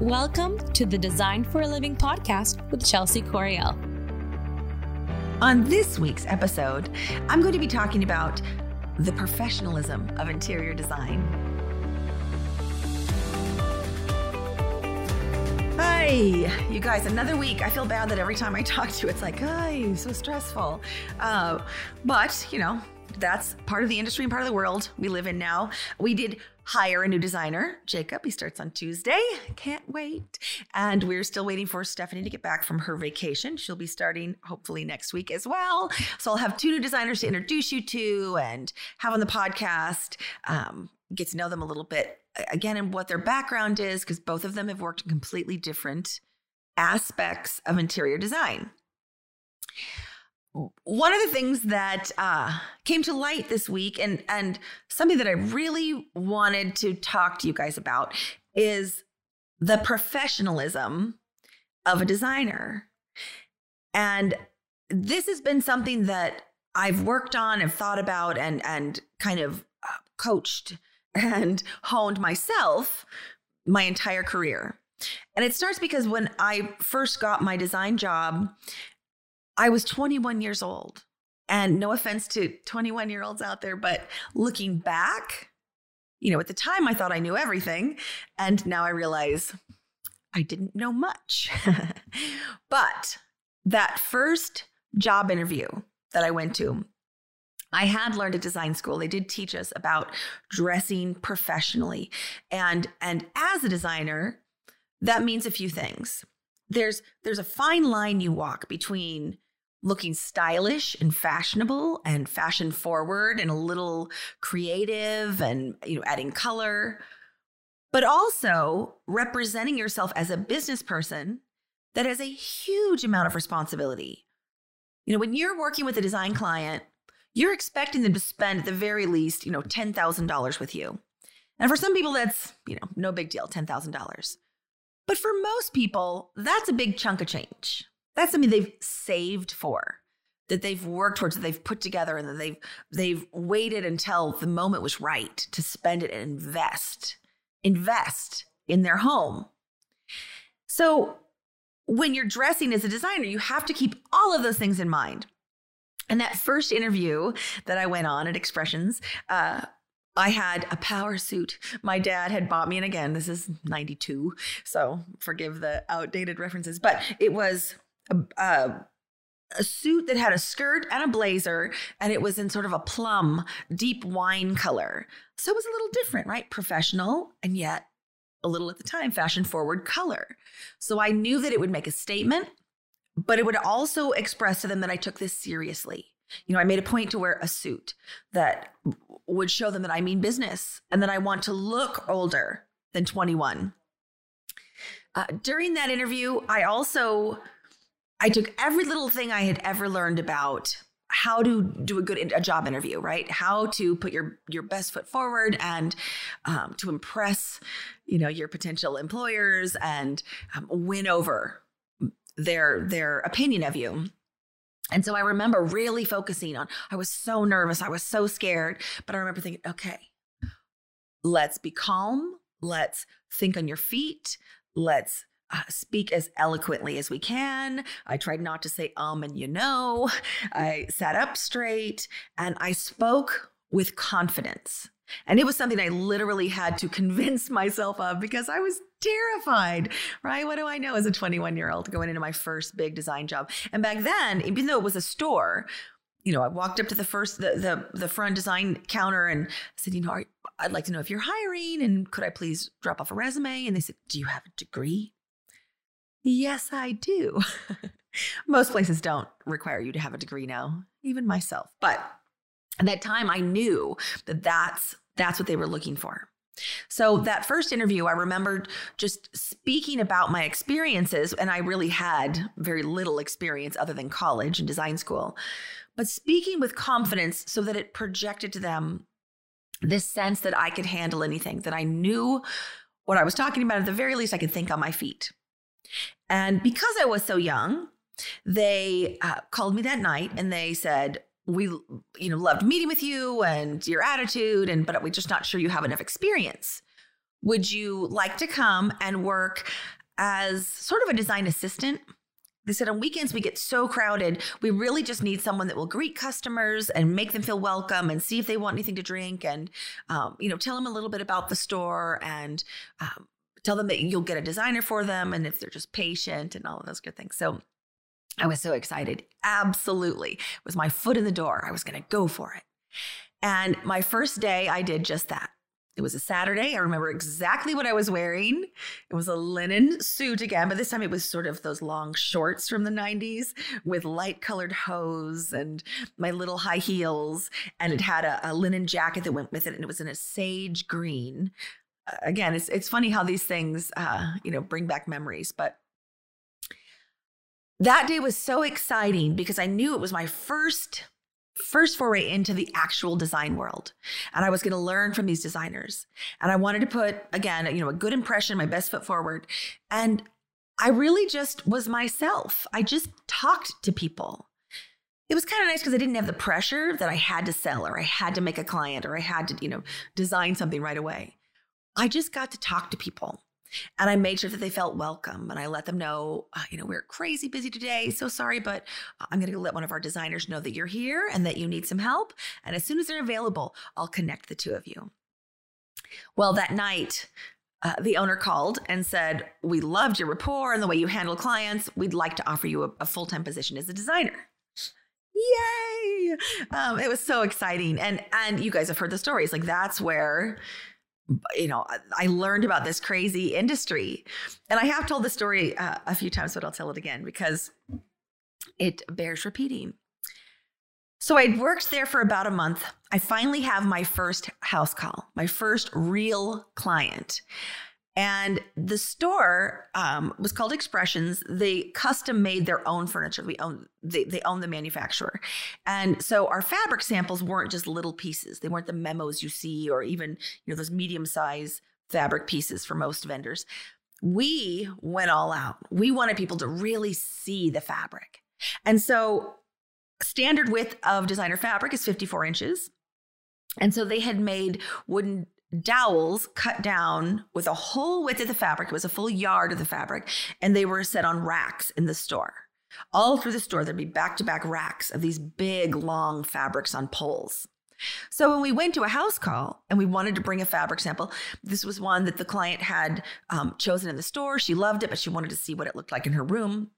Welcome to the Design for a Living podcast with Chelsea Coriel. On this week's episode, I'm going to be talking about the professionalism of interior design. Hi, you guys, another week. I feel bad that every time I talk to you, it's like, hi, so stressful. Uh, but, you know, that's part of the industry and part of the world we live in now. We did hire a new designer, Jacob. He starts on Tuesday. Can't wait. And we're still waiting for Stephanie to get back from her vacation. She'll be starting hopefully next week as well. So I'll have two new designers to introduce you to and have on the podcast. Um, get to know them a little bit again and what their background is, because both of them have worked in completely different aspects of interior design one of the things that uh, came to light this week and and something that I really wanted to talk to you guys about is the professionalism of a designer. And this has been something that I've worked on and thought about and and kind of uh, coached and honed myself my entire career. And it starts because when I first got my design job, I was 21 years old. And no offense to 21 year olds out there, but looking back, you know, at the time I thought I knew everything. And now I realize I didn't know much. but that first job interview that I went to, I had learned at design school. They did teach us about dressing professionally. And, and as a designer, that means a few things. There's, there's a fine line you walk between looking stylish and fashionable and fashion forward and a little creative and you know adding color but also representing yourself as a business person that has a huge amount of responsibility. You know when you're working with a design client you're expecting them to spend at the very least you know $10,000 with you. And for some people that's you know no big deal $10,000 but for most people that's a big chunk of change that's something they've saved for, that they've worked towards, that they've put together, and that they've they've waited until the moment was right to spend it and invest, invest in their home. So when you're dressing as a designer, you have to keep all of those things in mind. And that first interview that I went on at Expressions, uh, I had a power suit. My dad had bought me, and again, this is 92, so forgive the outdated references, but it was a, a suit that had a skirt and a blazer, and it was in sort of a plum, deep wine color. So it was a little different, right? Professional, and yet a little at the time fashion forward color. So I knew that it would make a statement, but it would also express to them that I took this seriously. You know, I made a point to wear a suit that would show them that I mean business and that I want to look older than 21. Uh, during that interview, I also I took every little thing I had ever learned about how to do a good a job interview, right? How to put your your best foot forward and um, to impress, you know, your potential employers and um, win over their their opinion of you. And so I remember really focusing on. I was so nervous. I was so scared, but I remember thinking, okay, let's be calm. Let's think on your feet. Let's uh, speak as eloquently as we can. I tried not to say um and you know. I sat up straight and I spoke with confidence. And it was something I literally had to convince myself of because I was terrified, right? What do I know as a 21 year old going into my first big design job? And back then, even though it was a store, you know, I walked up to the first, the the, the front design counter and said, you know, I'd like to know if you're hiring and could I please drop off a resume? And they said, do you have a degree? Yes, I do. Most places don't require you to have a degree now, even myself. But at that time, I knew that that's that's what they were looking for. So that first interview, I remembered just speaking about my experiences, and I really had very little experience other than college and design school, but speaking with confidence so that it projected to them this sense that I could handle anything, that I knew what I was talking about. At the very least, I could think on my feet. And because I was so young, they uh, called me that night and they said, we you know loved meeting with you and your attitude and but we're just not sure you have enough experience Would you like to come and work as sort of a design assistant? They said on weekends we get so crowded, we really just need someone that will greet customers and make them feel welcome and see if they want anything to drink and, um, you know, tell them a little bit about the store and um, tell them that you'll get a designer for them and if they're just patient and all of those good things. So I was so excited. Absolutely. It was my foot in the door. I was going to go for it. And my first day, I did just that. It was a Saturday. I remember exactly what I was wearing. It was a linen suit again, but this time it was sort of those long shorts from the 90s with light colored hose and my little high heels. And it had a, a linen jacket that went with it, and it was in a sage green. Again, it's it's funny how these things, uh, you know, bring back memories. But that day was so exciting because I knew it was my first first foray into the actual design world. And I was going to learn from these designers. And I wanted to put, again, you know, a good impression, my best foot forward. And I really just was myself. I just talked to people. It was kind of nice because I didn't have the pressure that I had to sell or I had to make a client or I had to, you know, design something right away. I just got to talk to people. And I made sure that they felt welcome and I let them know, uh, you know, we're crazy busy today. So sorry, but I'm going to let one of our designers know that you're here and that you need some help. And as soon as they're available, I'll connect the two of you. Well, that night, uh, the owner called and said, We loved your rapport and the way you handle clients. We'd like to offer you a, a full time position as a designer. Yay! Um, it was so exciting, and and you guys have heard the stories. Like that's where you know, I learned about this crazy industry. And I have told the story uh, a few times, but I'll tell it again because it bears repeating. So I'd worked there for about a month. I finally have my first house call, my first real client. And the store um, was called Expressions. They custom made their own furniture. We own they, they own the manufacturer, and so our fabric samples weren't just little pieces. They weren't the memos you see, or even you know those medium size fabric pieces for most vendors. We went all out. We wanted people to really see the fabric, and so standard width of designer fabric is 54 inches. And so they had made wooden dowels cut down with a whole width of the fabric. It was a full yard of the fabric, and they were set on racks in the store. All through the store, there'd be back to back racks of these big, long fabrics on poles. So when we went to a house call and we wanted to bring a fabric sample, this was one that the client had um, chosen in the store. She loved it, but she wanted to see what it looked like in her room.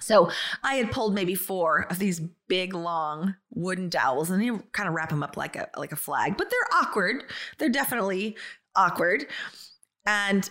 So I had pulled maybe four of these big long wooden dowels and you kind of wrap them up like a like a flag, but they're awkward. They're definitely awkward. And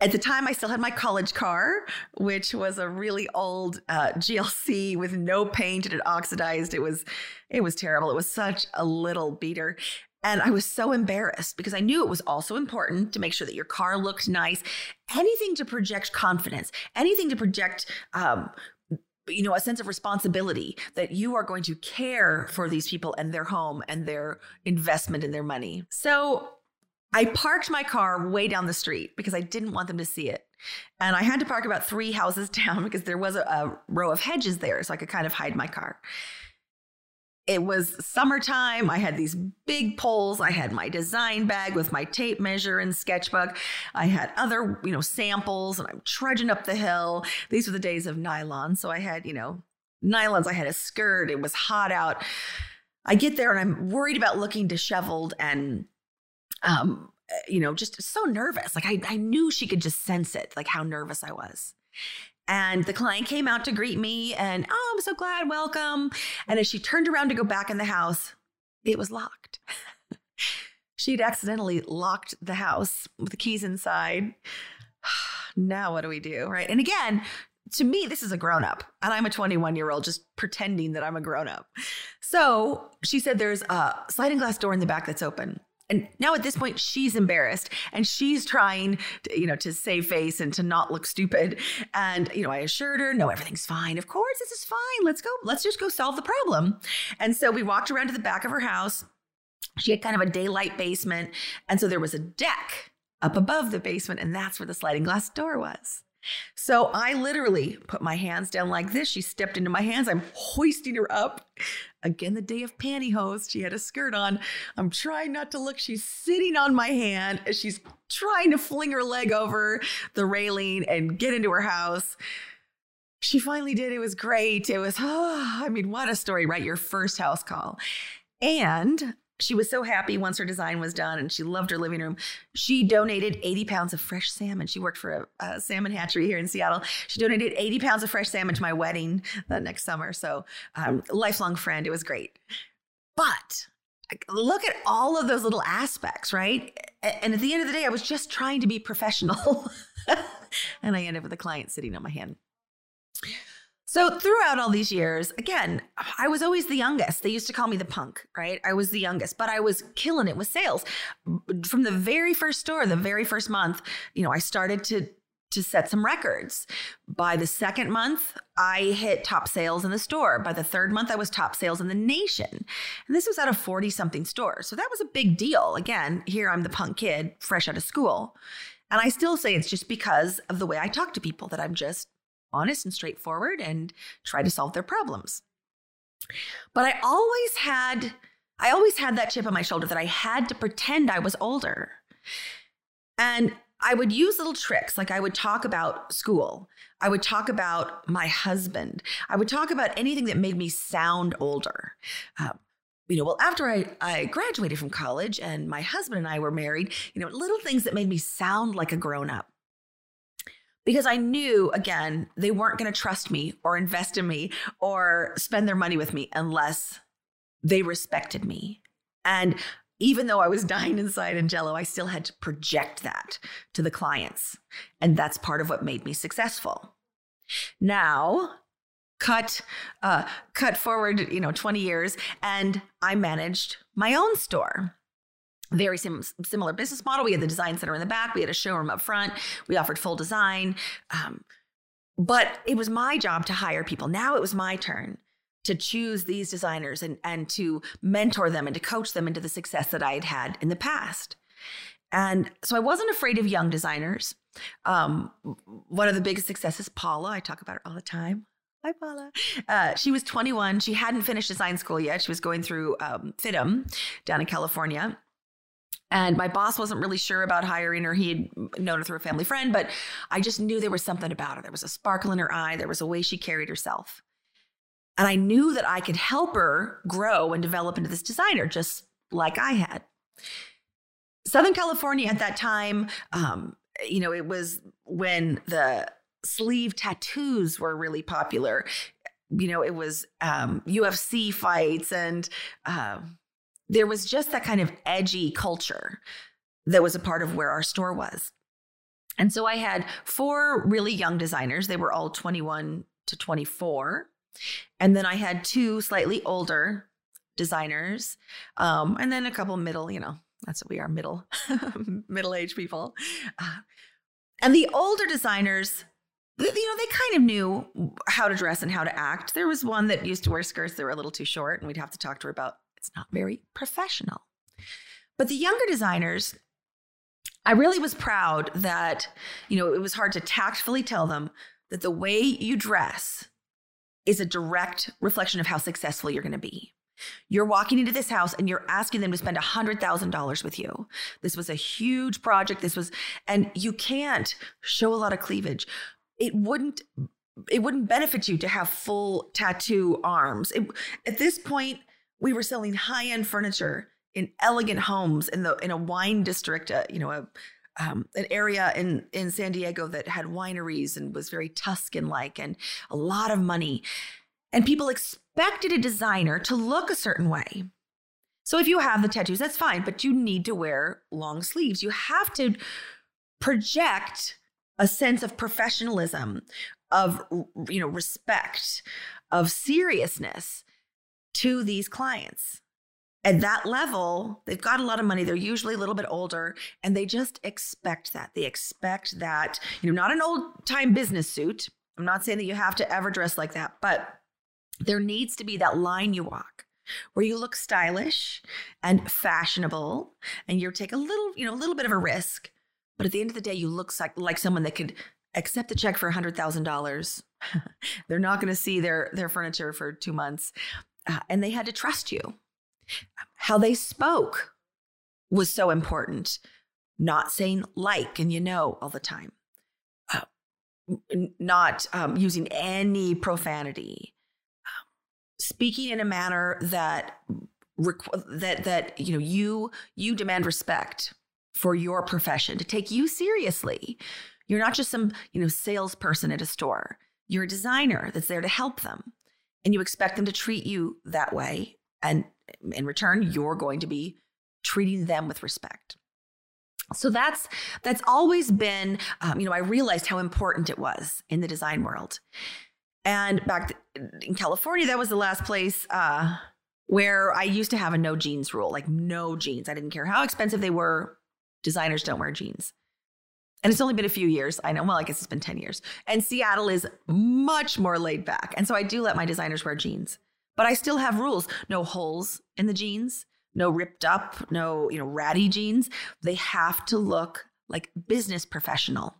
at the time, I still had my college car, which was a really old uh, GLC with no paint and it oxidized. It was, it was terrible. It was such a little beater. And I was so embarrassed because I knew it was also important to make sure that your car looked nice. Anything to project confidence, anything to project um, you know a sense of responsibility that you are going to care for these people and their home and their investment in their money. So i parked my car way down the street because i didn't want them to see it. And i had to park about three houses down because there was a, a row of hedges there so i could kind of hide my car it was summertime. I had these big poles. I had my design bag with my tape measure and sketchbook. I had other, you know, samples and I'm trudging up the hill. These were the days of nylon. So I had, you know, nylons. I had a skirt. It was hot out. I get there and I'm worried about looking disheveled and, um, you know, just so nervous. Like I, I knew she could just sense it, like how nervous I was. And the client came out to greet me and, oh, I'm so glad, welcome. And as she turned around to go back in the house, it was locked. She'd accidentally locked the house with the keys inside. now what do we do? Right. And again, to me, this is a grown up, and I'm a 21 year old just pretending that I'm a grown up. So she said there's a sliding glass door in the back that's open. And now at this point, she's embarrassed and she's trying to, you know, to save face and to not look stupid. And, you know, I assured her, no, everything's fine. Of course, this is fine. Let's go. Let's just go solve the problem. And so we walked around to the back of her house. She had kind of a daylight basement. And so there was a deck up above the basement, and that's where the sliding glass door was. So I literally put my hands down like this. She stepped into my hands. I'm hoisting her up. Again, the day of pantyhose. She had a skirt on. I'm trying not to look. She's sitting on my hand as she's trying to fling her leg over the railing and get into her house. She finally did. It was great. It was, oh, I mean, what a story, right? Your first house call. And she was so happy once her design was done and she loved her living room. She donated 80 pounds of fresh salmon. She worked for a, a salmon hatchery here in Seattle. She donated 80 pounds of fresh salmon to my wedding the next summer. So, um, lifelong friend. It was great. But look at all of those little aspects, right? And at the end of the day, I was just trying to be professional. and I ended up with a client sitting on my hand. So throughout all these years, again, I was always the youngest. They used to call me the punk, right? I was the youngest, but I was killing it with sales. From the very first store, the very first month, you know, I started to to set some records. By the second month, I hit top sales in the store. By the third month, I was top sales in the nation. And this was out of 40 something stores. So that was a big deal. Again, here I'm the punk kid fresh out of school. And I still say it's just because of the way I talk to people that I'm just honest and straightforward and try to solve their problems. But I always had I always had that chip on my shoulder that I had to pretend I was older. And I would use little tricks like I would talk about school. I would talk about my husband. I would talk about anything that made me sound older. Um, you know, well, after I, I graduated from college and my husband and I were married, you know, little things that made me sound like a grown up because I knew, again, they weren't going to trust me or invest in me or spend their money with me unless they respected me. And even though I was dying inside in Jello, I still had to project that to the clients. And that's part of what made me successful. Now, cut uh, cut forward, you know, 20 years, and I managed my own store very sim- similar business model. We had the design center in the back, we had a showroom up front, we offered full design. Um, but it was my job to hire people. Now it was my turn to choose these designers and, and to mentor them and to coach them into the success that I had had in the past. And so I wasn't afraid of young designers. Um, one of the biggest successes, Paula, I talk about her all the time. Hi, Paula. Uh, she was 21. She hadn't finished design school yet. She was going through um, FIDM down in California. And my boss wasn't really sure about hiring her. He had known her through a family friend, but I just knew there was something about her. There was a sparkle in her eye, there was a way she carried herself. And I knew that I could help her grow and develop into this designer, just like I had. Southern California at that time, um, you know, it was when the sleeve tattoos were really popular. You know, it was um, UFC fights and uh, there was just that kind of edgy culture that was a part of where our store was. And so I had four really young designers. They were all 21 to 24. And then I had two slightly older designers, um, and then a couple middle, you know, that's what we are middle, middle aged people. Uh, and the older designers, you know, they kind of knew how to dress and how to act. There was one that used to wear skirts that were a little too short, and we'd have to talk to her about it's not very professional. But the younger designers, I really was proud that, you know, it was hard to tactfully tell them that the way you dress is a direct reflection of how successful you're going to be. You're walking into this house and you're asking them to spend $100,000 with you. This was a huge project. This was, and you can't show a lot of cleavage. It wouldn't, it wouldn't benefit you to have full tattoo arms. It, at this point, we were selling high end furniture in elegant homes in the in a wine district, uh, you know, a um, an area in in San Diego that had wineries and was very Tuscan like and a lot of money. And people expected a designer to look a certain way. So if you have the tattoos, that's fine, but you need to wear long sleeves. You have to project a sense of professionalism, of you know, respect, of seriousness to these clients. At that level, they've got a lot of money. They're usually a little bit older and they just expect that. They expect that, you know, not an old time business suit. I'm not saying that you have to ever dress like that, but there needs to be that line you walk where you look stylish and fashionable and you take a little, you know, a little bit of a risk, but at the end of the day, you look like, like someone that could accept a check for $100,000. They're not going to see their their furniture for 2 months uh, and they had to trust you. How they spoke was so important. not saying like and you know all the time, uh, not um, using any profanity, um, speaking in a manner that that that you know you you demand respect for your profession to take you seriously. You're not just some you know salesperson at a store. You're a designer that's there to help them, and you expect them to treat you that way. And in return, you're going to be treating them with respect. So that's that's always been, um, you know, I realized how important it was in the design world. And back in California, that was the last place uh, where I used to have a no jeans rule, like no jeans. I didn't care how expensive they were. Designers don't wear jeans. And it's only been a few years. I know, well, I guess it's been 10 years. And Seattle is much more laid back. And so I do let my designers wear jeans. But I still have rules no holes in the jeans, no ripped up, no, you know, ratty jeans. They have to look like business professional.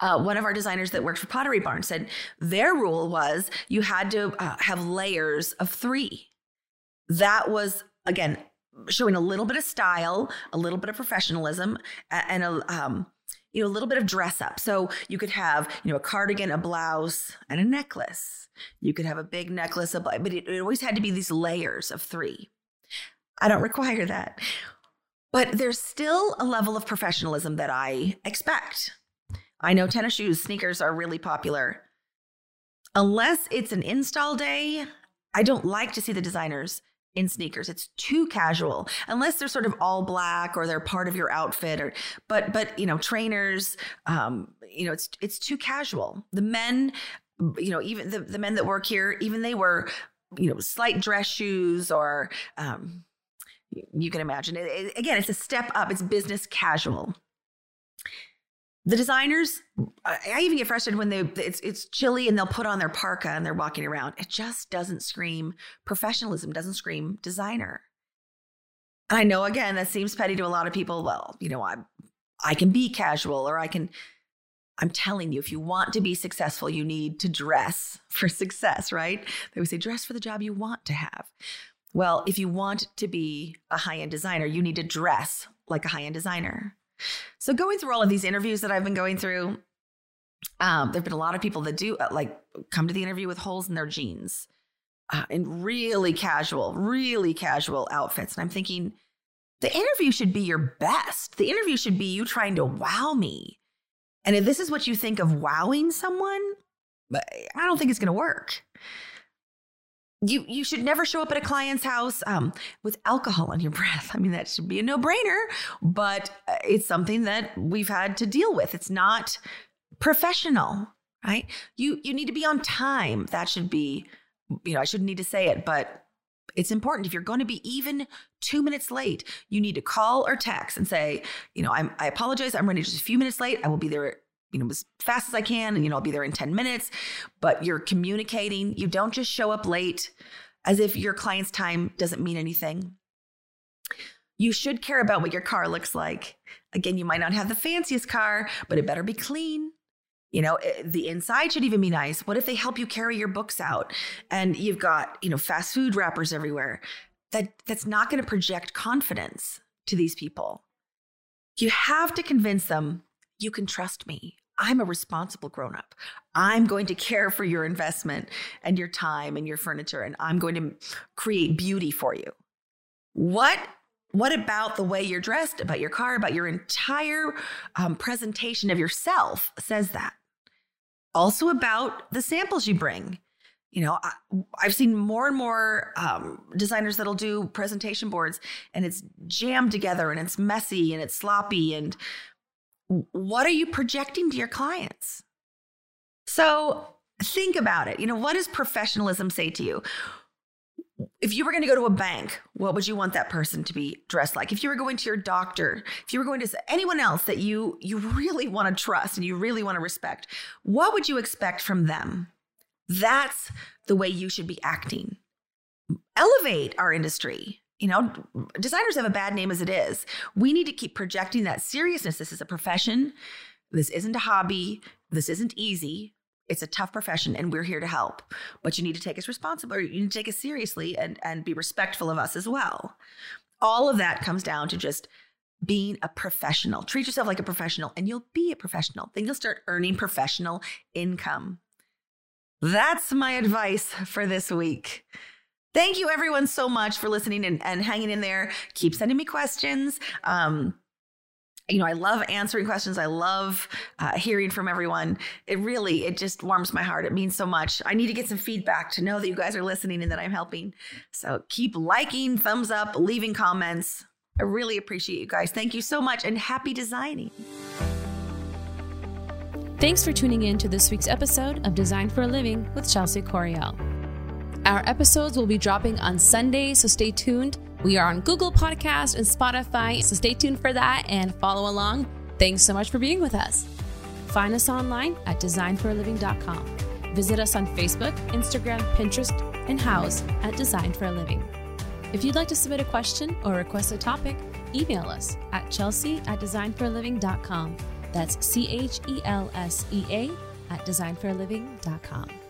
Uh, one of our designers that worked for Pottery Barn said their rule was you had to uh, have layers of three. That was, again, showing a little bit of style, a little bit of professionalism, and a, um, you know, a little bit of dress up. So you could have, you know, a cardigan, a blouse, and a necklace. You could have a big necklace, but it, it always had to be these layers of three. I don't require that. But there's still a level of professionalism that I expect. I know tennis shoes, sneakers are really popular. Unless it's an install day, I don't like to see the designers in sneakers. It's too casual unless they're sort of all black or they're part of your outfit or but but you know trainers um you know it's it's too casual. The men you know even the the men that work here even they wear you know slight dress shoes or um you can imagine it, again it's a step up it's business casual the designers i even get frustrated when they it's it's chilly and they'll put on their parka and they're walking around. It just doesn't scream professionalism doesn't scream designer. I know again that seems petty to a lot of people. Well you know i i can be casual or i can i'm telling you if you want to be successful you need to dress for success right? They would say dress for the job you want to have. Well if you want to be a high-end designer you need to dress like a high-end designer so going through all of these interviews that I've been going through, um, there've been a lot of people that do uh, like come to the interview with holes in their jeans, uh, in really casual, really casual outfits, and I'm thinking the interview should be your best. The interview should be you trying to wow me. And if this is what you think of wowing someone, I don't think it's going to work you you should never show up at a client's house um, with alcohol on your breath. I mean, that should be a no brainer, but uh, it's something that we've had to deal with. It's not professional, right? You you need to be on time. That should be, you know, I shouldn't need to say it, but it's important. If you're going to be even two minutes late, you need to call or text and say, you know, I'm I apologize. I'm running just a few minutes late. I will be there you know, as fast as I can, and you know, I'll be there in 10 minutes, but you're communicating. You don't just show up late as if your client's time doesn't mean anything. You should care about what your car looks like. Again, you might not have the fanciest car, but it better be clean. You know, eh, the inside should even be nice. What if they help you carry your books out and you've got, you know, fast food wrappers everywhere? That that's not going to project confidence to these people. You have to convince them you can trust me. I'm a responsible grown up. I'm going to care for your investment and your time and your furniture, and I'm going to create beauty for you. What what about the way you're dressed, about your car, about your entire um, presentation of yourself says that? Also about the samples you bring. You know, I, have seen more and more um, designers that'll do presentation boards, and it's jammed together, and it's messy, and it's sloppy, and what are you projecting to your clients? So think about it. You know, what does professionalism say to you? If you were going to go to a bank, what would you want that person to be dressed like? If you were going to your doctor, if you were going to anyone else that you you really want to trust and you really want to respect, what would you expect from them? That's the way you should be acting. Elevate our industry you know, designers have a bad name as it is. We need to keep projecting that seriousness. This is a profession. This isn't a hobby. This isn't easy. It's a tough profession and we're here to help. But you need to take us responsible. You need to take us seriously and, and be respectful of us as well. All of that comes down to just being a professional. Treat yourself like a professional and you'll be a professional. Then you'll start earning professional income. That's my advice for this week. Thank you, everyone, so much for listening and, and hanging in there. Keep sending me questions. Um, you know, I love answering questions. I love uh, hearing from everyone. It really, it just warms my heart. It means so much. I need to get some feedback to know that you guys are listening and that I'm helping. So keep liking, thumbs up, leaving comments. I really appreciate you guys. Thank you so much and happy designing. Thanks for tuning in to this week's episode of Design for a Living with Chelsea Coriel. Our episodes will be dropping on Sunday, so stay tuned. We are on Google Podcast and Spotify, so stay tuned for that and follow along. Thanks so much for being with us. Find us online at designforaliving.com. Visit us on Facebook, Instagram, Pinterest, and Houzz at Design for a Living. If you'd like to submit a question or request a topic, email us at chelsea at designforaliving.com. That's C H E L S E A at designforaliving.com.